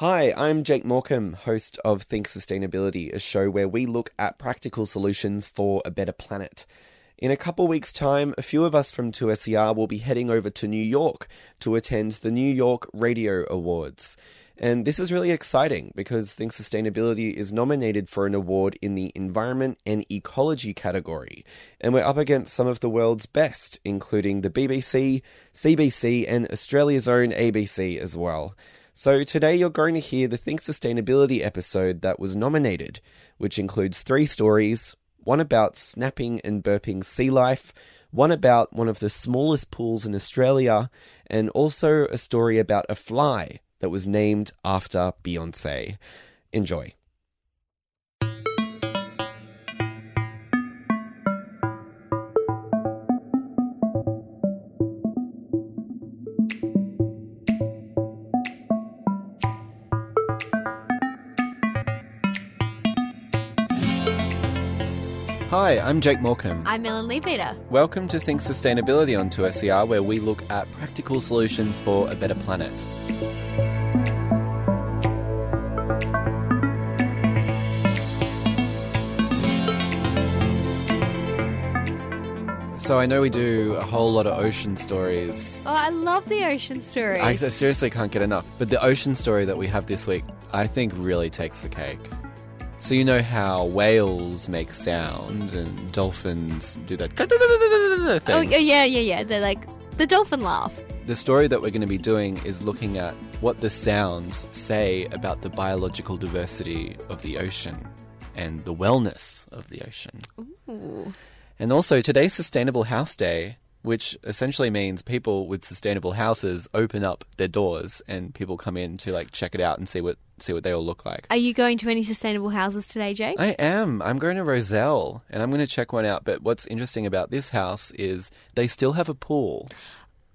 Hi, I'm Jake Morecambe, host of Think Sustainability, a show where we look at practical solutions for a better planet. In a couple weeks' time, a few of us from 2SER will be heading over to New York to attend the New York Radio Awards. And this is really exciting because Think Sustainability is nominated for an award in the Environment and Ecology category. And we're up against some of the world's best, including the BBC, CBC, and Australia's own ABC as well. So today you're going to hear the Think Sustainability episode that was nominated, which includes three stories one about snapping and burping sea life, one about one of the smallest pools in Australia, and also a story about a fly that was named after Beyonce. Enjoy. Hi, I'm Jake Morecambe. I'm Ellen Leadbeater. Welcome to Think Sustainability on 2SER, where we look at practical solutions for a better planet. So I know we do a whole lot of ocean stories. Oh, I love the ocean stories. I seriously can't get enough. But the ocean story that we have this week, I think really takes the cake. So you know how whales make sound and dolphins do that thing. oh, yeah, yeah, yeah, yeah. They're like the dolphin laugh. The story that we're going to be doing is looking at what the sounds say about the biological diversity of the ocean and the wellness of the ocean. Ooh. And also, today's Sustainable House Day, which essentially means people with sustainable houses open up their doors and people come in to like check it out and see what see what they all look like. Are you going to any sustainable houses today, Jake? I am. I'm going to Rozelle and I'm going to check one out. But what's interesting about this house is they still have a pool.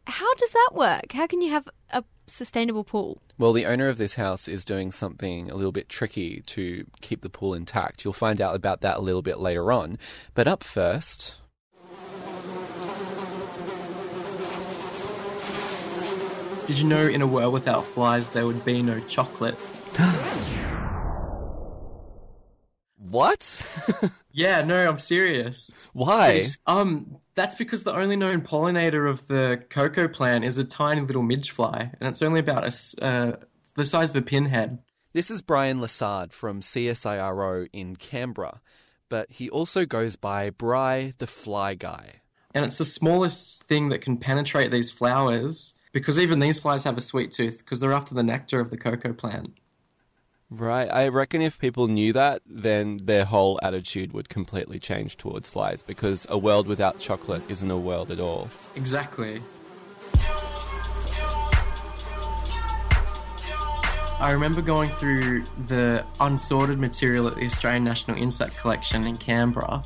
How does that work? How can you have a sustainable pool? Well, the owner of this house is doing something a little bit tricky to keep the pool intact. You'll find out about that a little bit later on. But up first. Did you know in a world without flies there would be no chocolate? What? Yeah, no, I'm serious. Why? Um, that's because the only known pollinator of the cocoa plant is a tiny little midge fly, and it's only about a uh, the size of a pinhead. This is Bryan Lessard from CSIRO in Canberra, but he also goes by Bry the Fly Guy. And it's the smallest thing that can penetrate these flowers because even these flies have a sweet tooth because they're after the nectar of the cocoa plant. Right. I reckon if people knew that, then their whole attitude would completely change towards flies because a world without chocolate isn't a world at all. Exactly. I remember going through the unsorted material at the Australian National Insect Collection in Canberra,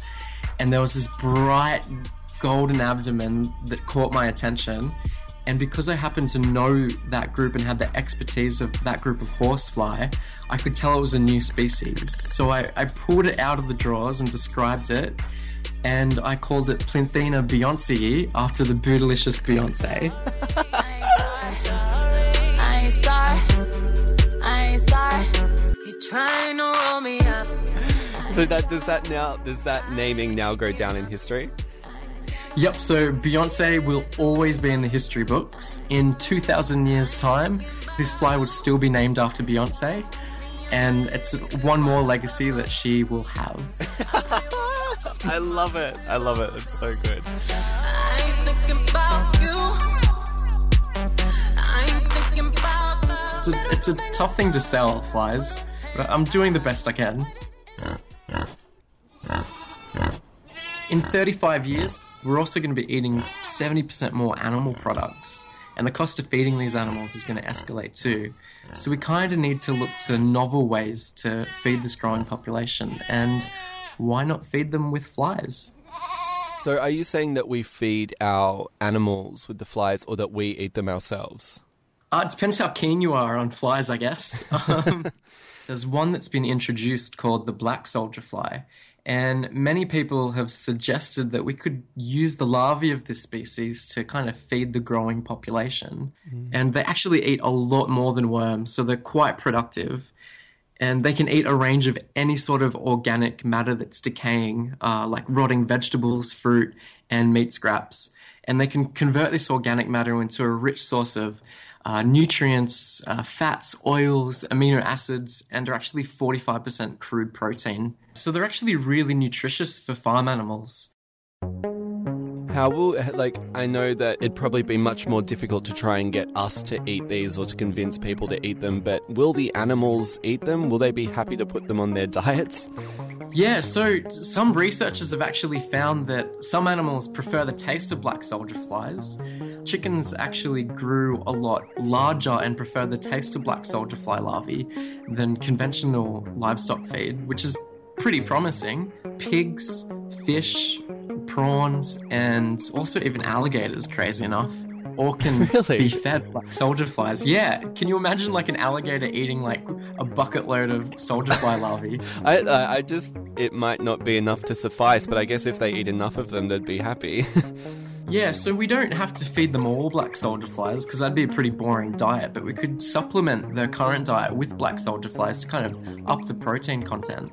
and there was this bright golden abdomen that caught my attention. And because I happened to know that group and had the expertise of that group of horsefly, I could tell it was a new species. So I, I pulled it out of the drawers and described it, and I called it Plinthina beyonce after the bootylicious Beyonce. I ain't sorry. I ain't sorry. You trying to roll me up. So that does that now does that naming now go down in history? Yep, so Beyonce will always be in the history books. In 2,000 years' time, this fly will still be named after Beyonce, and it's one more legacy that she will have. I love it. I love it. It's so good. I ain't thinking about you. I ain't thinking about It's a, it's a tough thing to sell, flies, but I'm doing the best I can. In 35 years, we're also going to be eating 70% more animal products, and the cost of feeding these animals is going to escalate too. So we kind of need to look to novel ways to feed this growing population, and why not feed them with flies? So are you saying that we feed our animals with the flies or that we eat them ourselves? Uh, it depends how keen you are on flies, I guess. Um, there's one that's been introduced called the black soldier fly, And many people have suggested that we could use the larvae of this species to kind of feed the growing population. And they actually eat a lot more than worms, so they're quite productive. And they can eat a range of any sort of organic matter that's decaying, uh, like rotting vegetables, fruit, and meat scraps. And they can convert this organic matter into a rich source of uh, nutrients, uh, fats, oils, amino acids, and are actually 45% crude protein. So they're actually really nutritious for farm animals. How will, like, I know that it'd probably be much more difficult to try and get us to eat these or to convince people to eat them, but will the animals eat them? Will they be happy to put them on their diets? Yeah, so some researchers have actually found that some animals prefer the taste of black soldier flies. Chickens actually grew a lot larger and prefer the taste of black soldier fly larvae than conventional livestock feed, which is pretty promising. Pigs, fish, prawns, and also even alligators, crazy enough, all can Really? be fed like soldier flies. Yeah, can you imagine like an alligator eating like a bucket load of soldier fly larvae? I, I, I just, it might not be enough to suffice, but I guess if they eat enough of them, they'd be happy. Yeah, so we don't have to feed them all black soldier flies because that'd be a pretty boring diet, but we could supplement their current diet with black soldier flies to kind of up the protein content.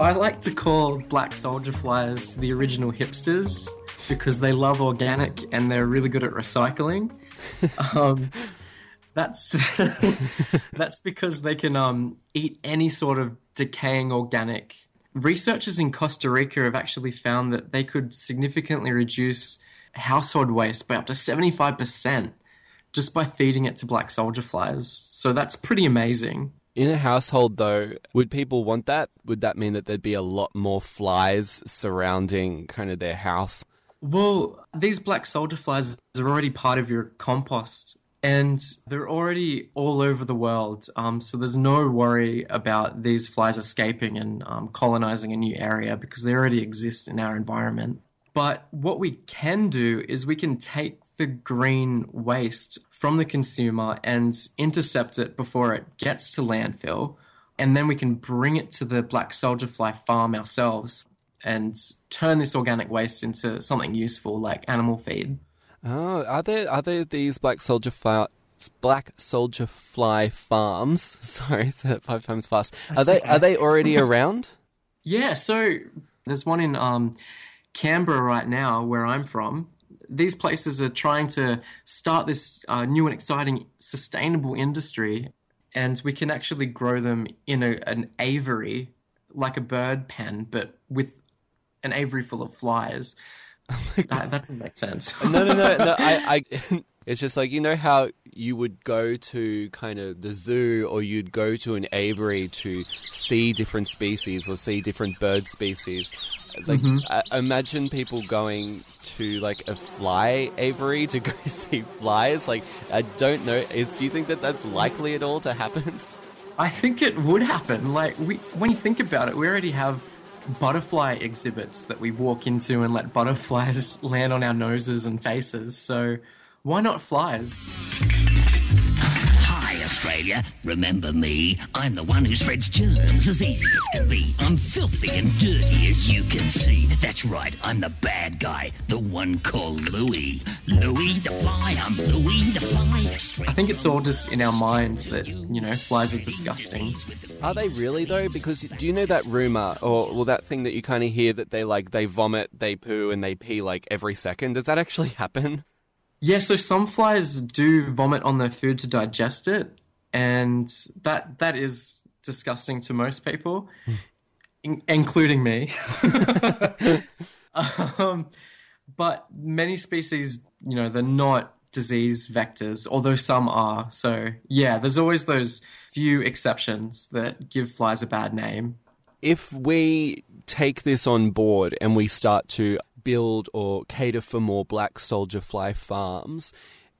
I like to call black soldier flies the original hipsters because they love organic and they're really good at recycling. Um, that's that's because they can um, eat any sort of decaying organic. Researchers in Costa Rica have actually found that they could significantly reduce household waste by up to 75% just by feeding it to black soldier flies. So that's pretty amazing. In a household, though, would people want that? Would that mean that there'd be a lot more flies surrounding kind of their house? Well, these black soldier flies are already part of your compost and they're already all over the world. Um, so there's no worry about these flies escaping and um, colonizing a new area because they already exist in our environment. But what we can do is we can take the green waste from the consumer and intercept it before it gets to landfill. And then we can bring it to the black soldier fly farm ourselves and turn this organic waste into something useful like animal feed. Oh, are there are there these black soldier fly black soldier fly farms? Sorry, say that five times fast. Are they okay. are they already around? Yeah, so there's one in um, Canberra right now, where I'm from. These places are trying to start this uh, new and exciting sustainable industry, and we can actually grow them in a, an aviary, like a bird pen, but with an aviary full of flies. that, that doesn't make sense. no, no, no, no. I, I, it's just like you know how you would go to kind of the zoo, or you'd go to an aviary to see different species or see different bird species. Like, mm-hmm. I, imagine people going to like a fly aviary to go see flies. Like, I don't know. Is do you think that that's likely at all to happen? I think it would happen. Like we, when you think about it, we already have butterfly exhibits that we walk into and let butterflies land on our noses and faces. So why not flies? Hi, Australia. Remember me? I'm the one who spreads germs as easy as can be. I'm filthy and dirty as you can see. That's right, I'm the bad guy, the one called Louis. Louis the fly, I'm Louis the fly. I think it's all just in our minds that you know flies are disgusting. Are they really though? Because do you know that rumor or well that thing that you kind of hear that they like they vomit, they poo, and they pee like every second? Does that actually happen? Yeah, so some flies do vomit on their food to digest it, and that that is disgusting to most people, in- including me. um, but many species, you know, they're not disease vectors, although some are. So yeah, there's always those few exceptions that give flies a bad name. If we take this on board and we start to build or cater for more black soldier fly farms,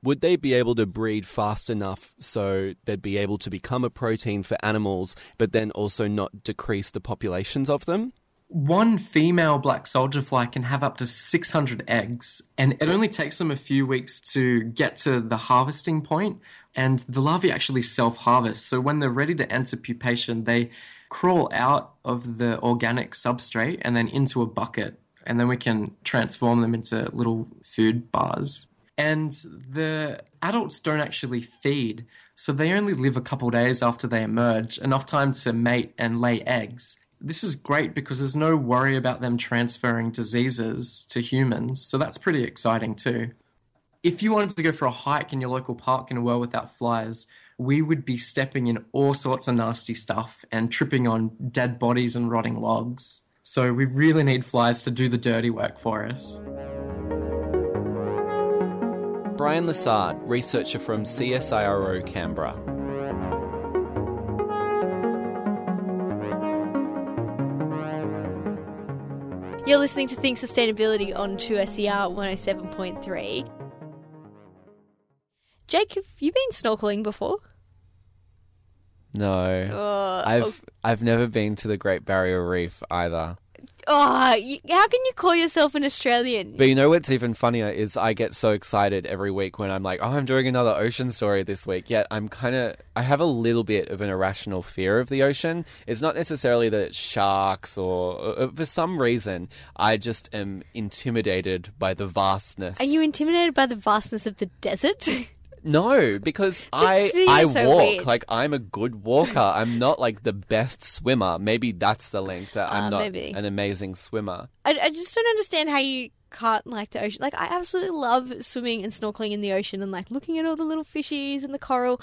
would they be able to breed fast enough so they'd be able to become a protein for animals, but then also not decrease the populations of them? one female black soldier fly can have up to 600 eggs, and it only takes them a few weeks to get to the harvesting point. and the larvae actually self harvest. So when they're ready to enter pupation, they crawl out of the organic substrate and then into a bucket, and then we can transform them into little food bars. And the adults don't actually feed, so they only live a couple days after they emerge, enough time to mate and lay eggs this is great because there's no worry about them transferring diseases to humans. So that's pretty exciting too. If you wanted to go for a hike in your local park in a world without flies, we would be stepping in all sorts of nasty stuff and tripping on dead bodies and rotting logs. So we really need flies to do the dirty work for us. Bryan Lessard, researcher from CSIRO Canberra. You're listening to Think Sustainability on 2SER 107.3. Jake, have you been snorkeling before? No. Uh, I've I've never been to the Great Barrier Reef either. Oh, you, how can you call yourself an Australian? But you know what's even funnier is I get so excited every week when I'm like, oh, I'm doing another ocean story this week. Yet I'm kind of, I have a little bit of an irrational fear of the ocean. It's not necessarily that it's sharks or, or for some reason, I just am intimidated by the vastness. Are you intimidated by the vastness of the desert? No, because I I so walk weird. like I'm a good walker. I'm not like the best swimmer. Maybe that's the link that I'm Ah, not maybe. an amazing swimmer. I, I just don't understand how you can't like the ocean. Like, I absolutely love swimming and snorkeling in the ocean and like looking at all the little fishies and the coral.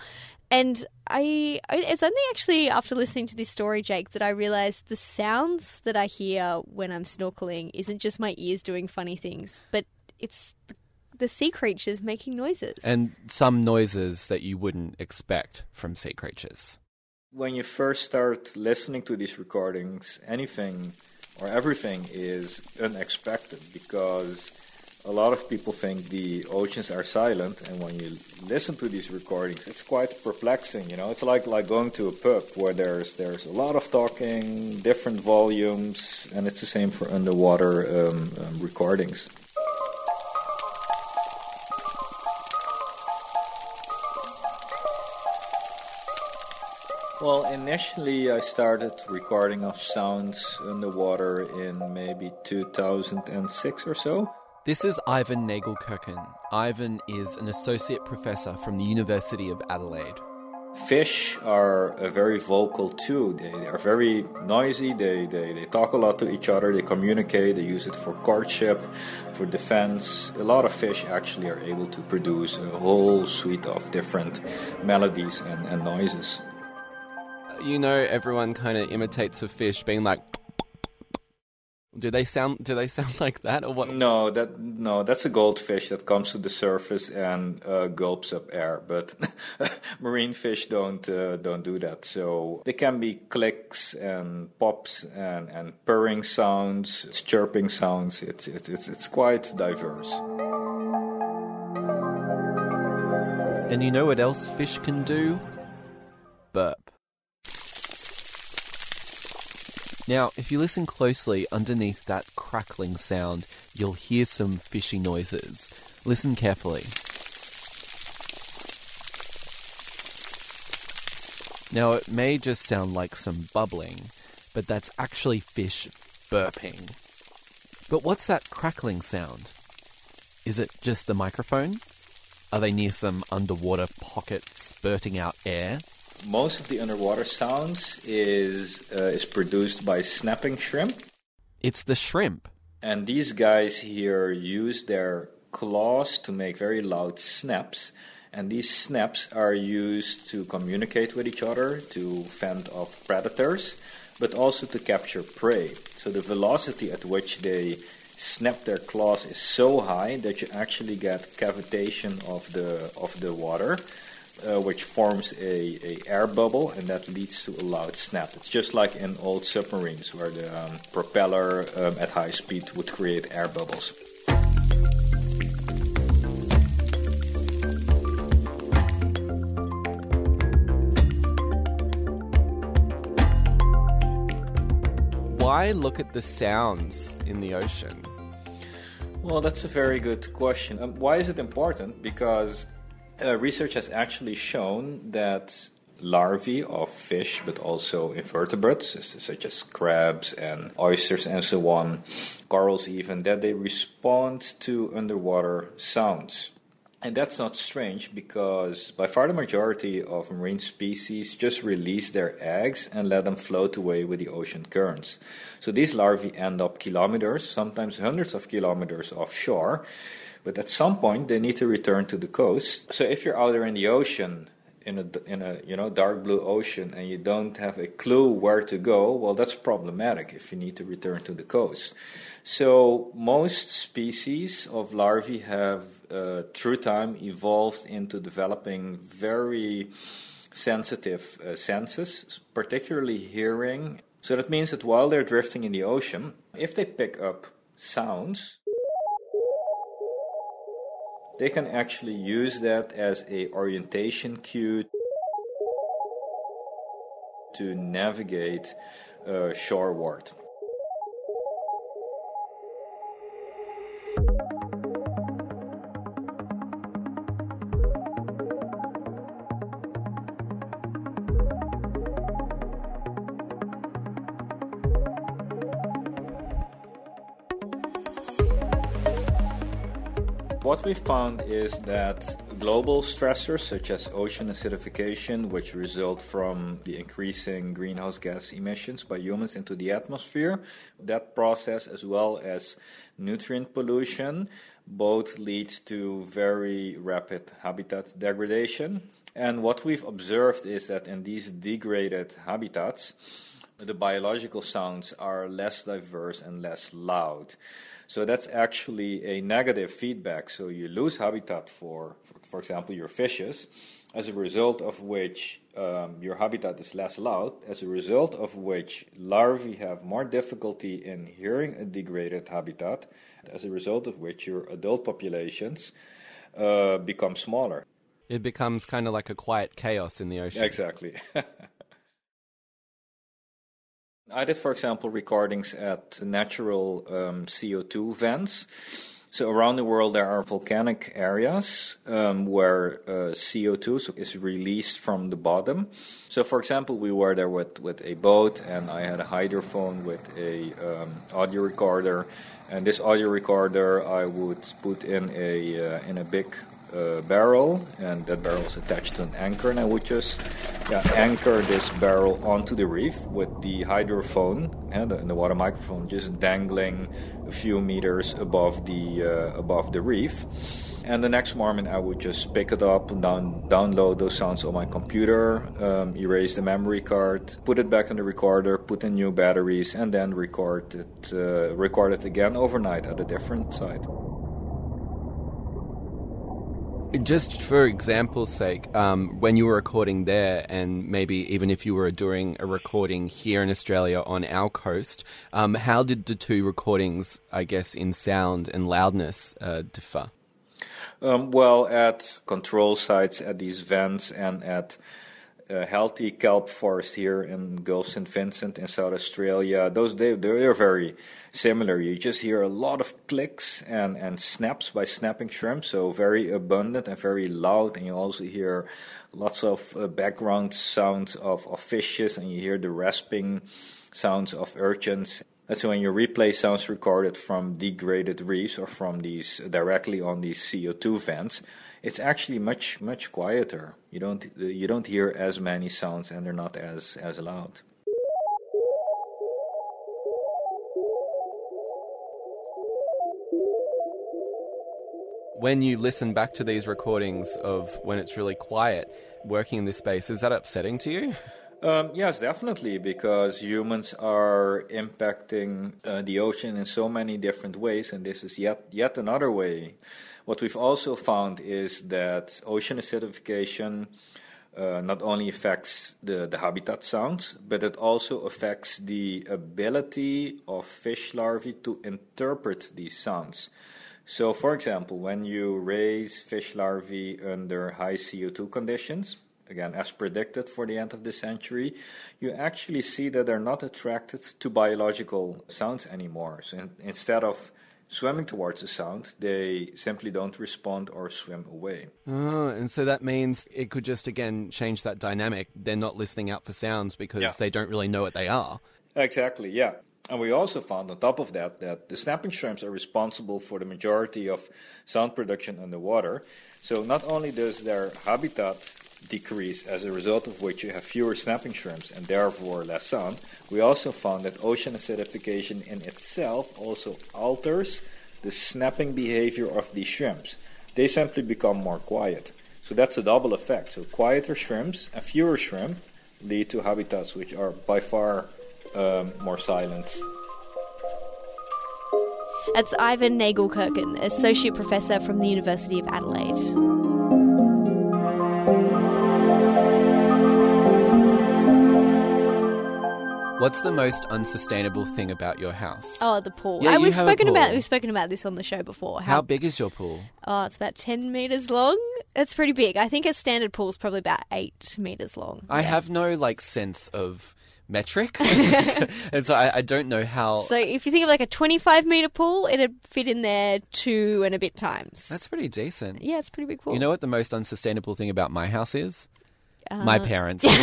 And I, I- it's only actually after listening to this story, Jake, that I realized the sounds that I hear when I'm snorkeling isn't just my ears doing funny things, but it's the, the sea creatures making noises. And some noises that you wouldn't expect from sea creatures. When you first start listening to these recordings, anything or everything is unexpected because a lot of people think the oceans are silent, and when you listen to these recordings, it's quite perplexing. You know, it's like like going to a pub where there's there's a lot of talking, different volumes, and it's the same for underwater um, um, recordings. Well, initially I started recording of sounds underwater in maybe 2006 or so. This is Ivan Nagelkerken. Ivan is an associate professor from the University of Adelaide. Fish are very vocal too. They are very noisy. They, they, they talk a lot to each other. They communicate. They use it for courtship, for defense. A lot of fish actually are able to produce a whole suite of different melodies and, and noises. You know, everyone kind of imitates a fish, being like. Do they sound? Do they sound like that, or what? No, that no, that's a goldfish that comes to the surface and uh, gulps up air. But marine fish don't uh, don't do that. So they can be clicks and pops and, and purring sounds, it's chirping sounds. It's it's it's, it's quite diverse. And you know what else fish can do? Burp. Now, if you listen closely underneath that crackling sound, you'll hear some fishy noises. Listen carefully. Now, it may just sound like some bubbling, but that's actually fish burping. But what's that crackling sound? Is it just the microphone? Are they near some underwater pocket spurting out air? Most of the underwater sounds is uh, is produced by snapping shrimp. It's the shrimp. And these guys here use their claws to make very loud snaps. And these snaps are used to communicate with each other, to fend off predators, but also to capture prey. So the velocity at which they snap their claws is so high that you actually get cavitation of the of the water, uh, which forms a, a air bubble, and that leads to a loud snap. It's just like in old submarines where the um, propeller um, at high speed would create air bubbles. why look at the sounds in the ocean? Well, that's a very good question. Um, why is it important? Because uh, research has actually shown that larvae of fish, but also invertebrates such as crabs and oysters and so on, corals even, that they respond to underwater sounds. And that's not strange because by far the majority of marine species just release their eggs and let them float away with the ocean currents. So these larvae end up kilometers, sometimes hundreds of kilometers offshore, but at some point they need to return to the coast. So if you're out there in the ocean, in a in a you know dark blue ocean and you don't have a clue where to go, well that's problematic if you need to return to the coast. So most species of larvae have uh, through time evolved into developing very sensitive uh, senses, particularly hearing. So that means that while they're drifting in the ocean, if they pick up sounds, they can actually use that as a orientation cue to navigate uh, shoreward. What we found is that global stressors such as ocean acidification, which result from the increasing greenhouse gas emissions by humans into the atmosphere, that process as well as nutrient pollution, both lead to very rapid habitat degradation. And what we've observed is that in these degraded habitats, the biological sounds are less diverse and less loud. So that's actually a negative feedback. So you lose habitat for, for, example, your fishes, as a result of which um, your habitat is less loud, as a result of which larvae have more difficulty in hearing a degraded habitat, as a result of which your adult populations uh, become smaller. It becomes kind of like a quiet chaos in the ocean. Exactly. I did, for example, recordings at natural um, CO2 vents. So around the world, there are volcanic areas um, where uh, CO2 is released from the bottom. So, for example, we were there with, with a boat, and I had a hydrophone with a um, audio recorder. And this audio recorder, I would put in a uh, in a big uh, barrel, and that barrel is attached to an anchor, and I would just yeah, anchor this barrel onto the reef with the hydrophone and the, the water microphone just dangling a few meters above the uh, above the reef. And the next moment, I would just pick it up and down, download those sounds on my computer, um, erase the memory card, put it back on the recorder, put in new batteries, and then record it, uh, record it again overnight at a different site. Just for example's sake, um, when you were recording there, and maybe even if you were doing a recording here in Australia on our coast, um, how did the two recordings, I guess, in sound and loudness uh, differ? Um, well, at control sites, at these vents, and at a healthy kelp forest here in Gulf St. Vincent in South Australia. Those they they're very similar. You just hear a lot of clicks and, and snaps by snapping shrimp, so very abundant and very loud. And you also hear lots of uh, background sounds of, of fishes, and you hear the rasping sounds of urchins. That's when you replay sounds recorded from degraded reefs or from these directly on these CO2 vents it's actually much much quieter. You don't you don't hear as many sounds, and they're not as as loud. When you listen back to these recordings of when it's really quiet, working in this space, is that upsetting to you? Um, yes, definitely, because humans are impacting uh, the ocean in so many different ways, and this is yet yet another way what we've also found is that ocean acidification uh, not only affects the, the habitat sounds, but it also affects the ability of fish larvae to interpret these sounds. So, for example, when you raise fish larvae under high CO2 conditions, again, as predicted for the end of the century, you actually see that they're not attracted to biological sounds anymore. So in, instead of swimming towards a sound, they simply don't respond or swim away. Oh, and so that means it could just again change that dynamic. They're not listening out for sounds because Yeah. they don't really know what they are. Exactly, yeah. And we also found on top of that that the snapping shrimps are responsible for the majority of sound production underwater. So not only does their habitat decrease as a result of which you have fewer snapping shrimps and therefore less sound, we also found that ocean acidification in itself also alters the snapping behavior of these shrimps. They simply become more quiet. So that's a double effect. So quieter shrimps and fewer shrimp lead to habitats which are by far um, more silent. That's Ivan Nagelkerken, Associate Professor from the University of Adelaide. What's the most unsustainable thing about your house? Oh, the pool. Yeah, Uh, you we've have a spoken about we've spoken about this on the show before. How big is your pool? Oh, it's about ten meters long. It's pretty big. I think a standard pool is probably about eight meters long. I have no like sense of metric, and so I, I don't know how. So if you think of like a twenty-five meter pool, it'd fit in there two and a bit times. That's pretty decent. yeah, it's a pretty big pool. You know what the most unsustainable thing about my house is? Uh, my parents.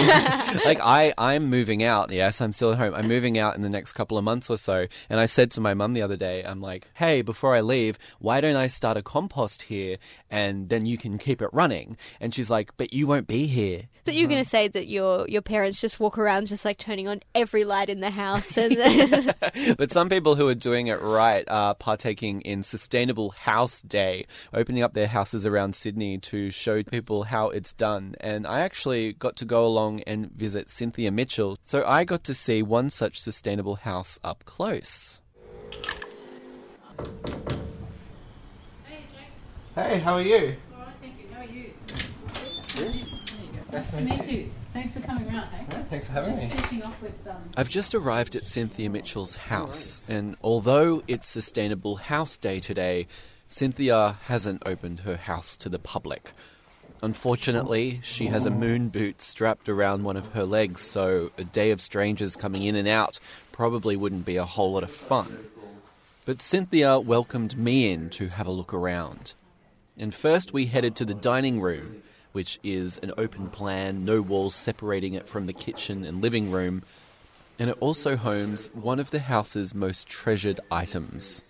like I, I'm moving out. Yes, I'm still at home. I'm moving out in the next couple of months or so. And I said to my mum the other day, I'm like, hey, before I leave, why don't I start a compost here and then you can keep it running? And she's like, but you won't be here. that you're going to say that your your parents just walk around just like turning on every light in the house and then but some people who are doing it right are partaking in Sustainable House Day, opening up their houses around Sydney to show people how it's done. And I actually got to go along and visit Cynthia Mitchell, so I got to see one such sustainable house up close. Hey, how are you? All right, thank you. How are you? Nice to meet you. Thanks for coming round, hey? Thanks for having Just finishing off with um, I've just arrived at Cynthia Mitchell's house, and although it's Sustainable House Day today, Cynthia hasn't opened her house to the public. Unfortunately, she has a moon boot strapped around one of her legs, so a day of strangers coming in and out probably wouldn't be a whole lot of fun. But Cynthia welcomed me in to have a look around. And first, we headed to the dining room, which is an open plan, no walls separating it from the kitchen and living room, and it also homes one of the house's most treasured items.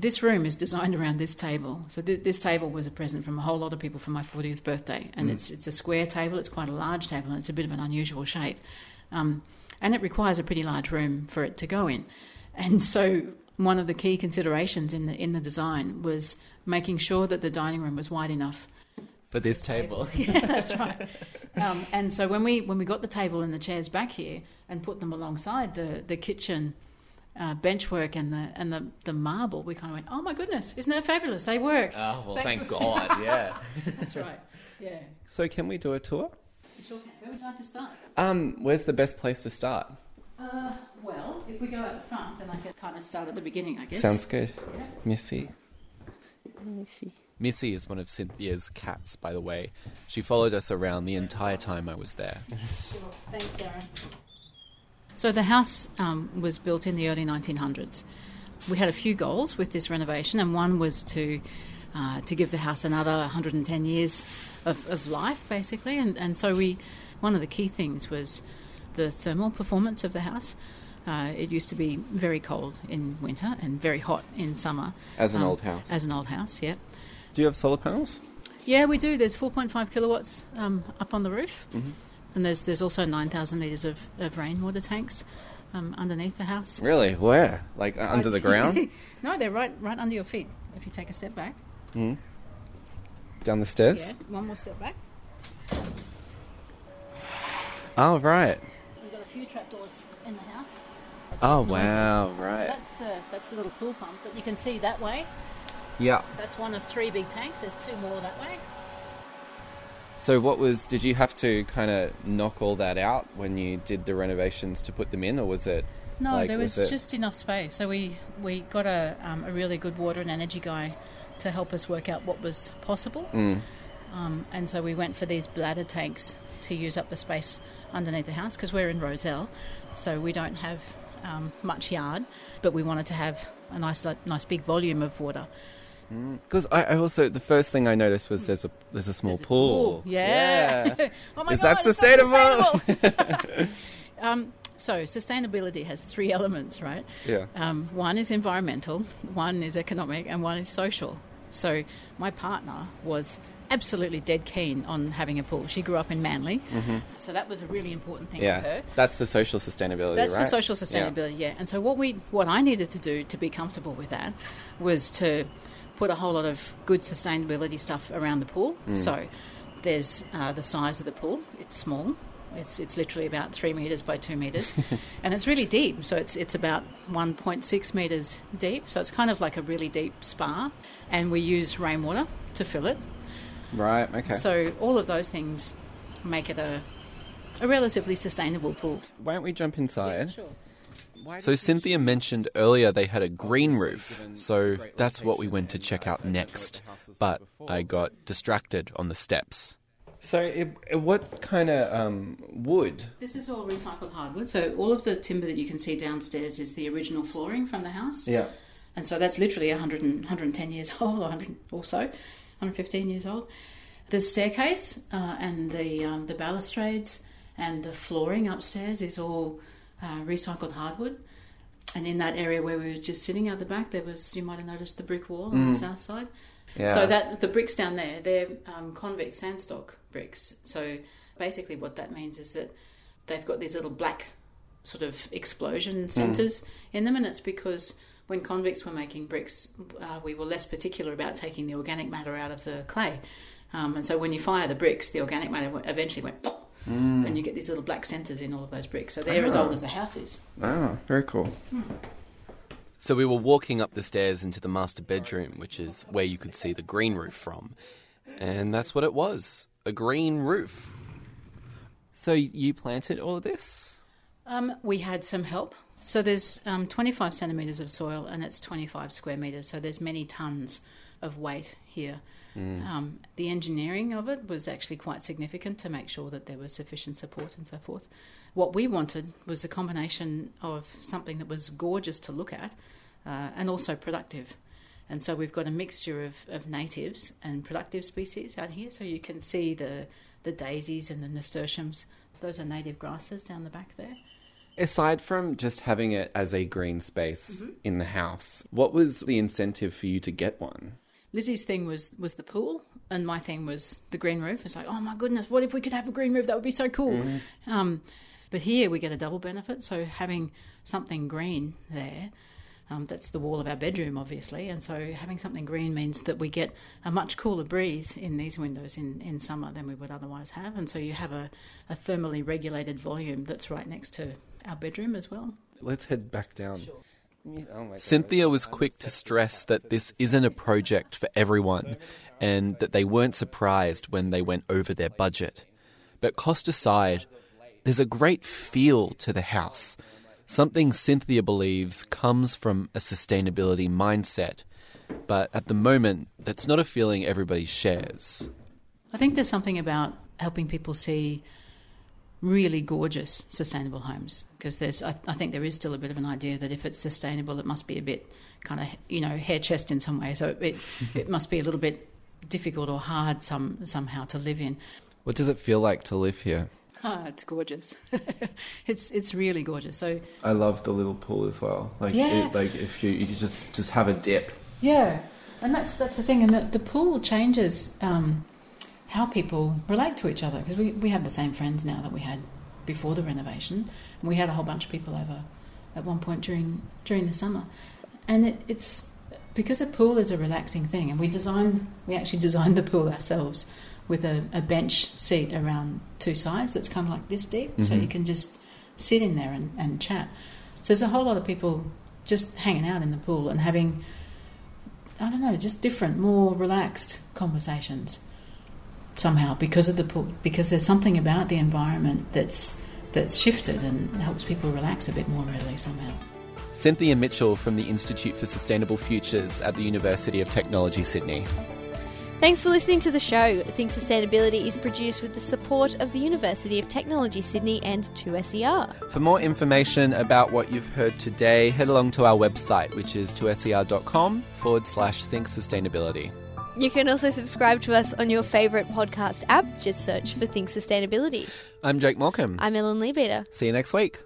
This room is designed around this table. So th- this table was a present from a whole lot of people for my 40th birthday, and it's it's a square table. It's quite a large table, and it's a bit of an unusual shape, um, and it requires a pretty large room for it to go in. And so one of the key considerations in the in the design was making sure that the dining room was wide enough For this table. yeah, that's right. Um, and so when we when we got the table and the chairs back here and put them alongside the the kitchen uh, benchwork and the and the, the marble, we kind of went, oh my goodness, isn't that fabulous? They work. Oh, well, Thank thank you. God, yeah. That's right. Yeah. So, can we do a tour? Sure can. Where would you like to start? Um, where's the best place to start? Uh, well, if we go out the front, then I can kind of start at the beginning, I guess. Sounds good. Yeah. Missy. Missy is one of Cynthia's cats, by the way. She followed us around the entire time I was there. Sure. Thanks, Darren. So the house um, was built in the early 1900s. We had a few goals with this renovation, and one was to uh, to give the house another 110 years of, of life, basically. And, and so we, one of the key things was the thermal performance of the house. Uh, it used to be very cold in winter and very hot in summer. As an Um, old house. As an old house, yeah. Do you have solar panels? Yeah, we do. There's 4.5 kilowatts um, up on the roof, Mm-hmm. And there's there's also 9,000 litres of, of rainwater tanks um, underneath the house. Really? Where? Like uh, under the ground? no, they're right right under your feet. If you take a step back, Down the stairs? yeah, one more step back. Oh, right. We've got a few trapdoors in the house. That's Oh, quite wow, right. that's the that's the little pool pump but you can see that way. Yeah. That's one of three big tanks. There's two more that way. So, what was, did you have to kind of knock all that out when you did the renovations to put them in, or was it? No, like, there was, it- just enough space. So we, we got a, um, a really good water and energy guy to help us work out what was possible. Mm. Um, and so we went for these bladder tanks to use up the space underneath the house because we're in Rozelle, so we don't have um, much yard, but we wanted to have a nice, like, nice big volume of water. Because I, I also the first thing I noticed was there's a there's a small There's a pool. Yeah. Yeah. oh my Is God, that sustainable? sustainable. um, so sustainability has three elements, right? Yeah. Um, one is environmental, one is economic, and one is social. So my partner was absolutely dead keen on having a pool. She grew up in Manly, so that was a really important thing for her. That's the social sustainability, That's right? the social Yeah. sustainability, yeah. And so what we, what I needed to do to be comfortable with that, was to put a whole lot of good sustainability stuff around the pool. Mm. So there's uh, the size of the pool; it's small. It's it's literally about three meters by two meters, and it's really deep. So it's it's about 1.6 meters deep. So it's kind of like a really deep spa, and we use rainwater to fill it. Right. Okay. So all of those things make it a a relatively sustainable pool. why don't we jump inside? sure. So Cynthia mentioned earlier they had a green roof, so that's what we went to check out next. But I got distracted on the steps. So, it, what kind of um, wood? This is all recycled hardwood. So all of the timber that you can see downstairs is the original flooring from the house. Yeah. And so that's literally 100 and, 110 years old, or 100 or so, 115 years old. The staircase uh, and the um, the balustrades and the flooring upstairs is all uh, recycled hardwood. And in that area where we were just sitting out the back, there was you might have noticed the brick wall on the south side. Yeah. So that the bricks down there, they're um, convict sandstock bricks. So basically, what that means is that they've got these little black sort of explosion centres in them, and it's because when convicts were making bricks, uh, we were less particular about taking the organic matter out of the clay. Um, and so when you fire the bricks, the organic matter eventually went pop, and you get these little black centres in all of those bricks. So they're as old as the house is. Oh, very cool. So we were walking up the stairs into the master bedroom, which is where you could see the green roof from. And that's what it was a green roof. So you planted all of this? Um, we had some help. So there's um, 25 centimetres of soil and it's 25 square metres. So there's many tons of weight here. Um, the engineering of it was actually quite significant to make sure that there was sufficient support and so forth. What we wanted was a combination of something that was gorgeous to look at uh, and also productive. And so we've got a mixture of, of natives and productive species out here. So you can see the, the daisies and the nasturtiums. Those are native grasses down the back there. Aside from just having it as a green space in the house, what was the incentive for you to get one? Lizzie's thing was was the pool, and my thing was the green roof. It's like, oh my goodness, what if we could have a green roof? That would be so cool. Um, but here we get a double benefit. So having something green there, um, that's the wall of our bedroom, obviously, and so having something green means that we get a much cooler breeze in these windows in, in summer than we would otherwise have, and so you have a, a thermally regulated volume that's right next to our bedroom as well. Let's head back down. Cynthia was quick to stress that this isn't a project for everyone and that they weren't surprised when they went over their budget. But cost aside, there's a great feel to the house, something Cynthia believes comes from a sustainability mindset. But at the moment, that's not a feeling everybody shares. I think there's something about helping people see really gorgeous sustainable homes because there's I, I think there is still a bit of an idea that if it's sustainable it must be a bit kind of you know hair chest in some way so it it must be a little bit difficult or hard some somehow to live in What does it feel like to live here? ah, it's gorgeous it's it's really gorgeous so I love the little pool as well. Like, Yeah. it, like if you, you just just have a dip. Yeah, and that's that's the thing, and the, the pool changes um, how people relate to each other because we, we have the same friends now that we had before the renovation. And we had a whole bunch of people over at one point during during the summer, and it, it's because a pool is a relaxing thing, and we designed we actually designed the pool ourselves with a, a bench seat around two sides that's kind of like this deep, so mm-hmm. you can just sit in there and, and chat. So there's a whole lot of people just hanging out in the pool and having I don't know, just different, more relaxed conversations somehow because of the because there's something about the environment that's that's shifted and helps people relax a bit more readily somehow. Cynthia Mitchell from the Institute for Sustainable Futures at the University of Technology, Sydney. Thanks for listening to the show. Think Sustainability is produced with the support of the University of Technology Sydney and 2SER. For more information about what you've heard today, head along to our website, which is 2ser.com forward slash think sustainability. You can also subscribe to us on your favourite podcast app. Just search for Think Sustainability. I'm Jake Malcolm. I'm Ellen Leadbeater. See you next week.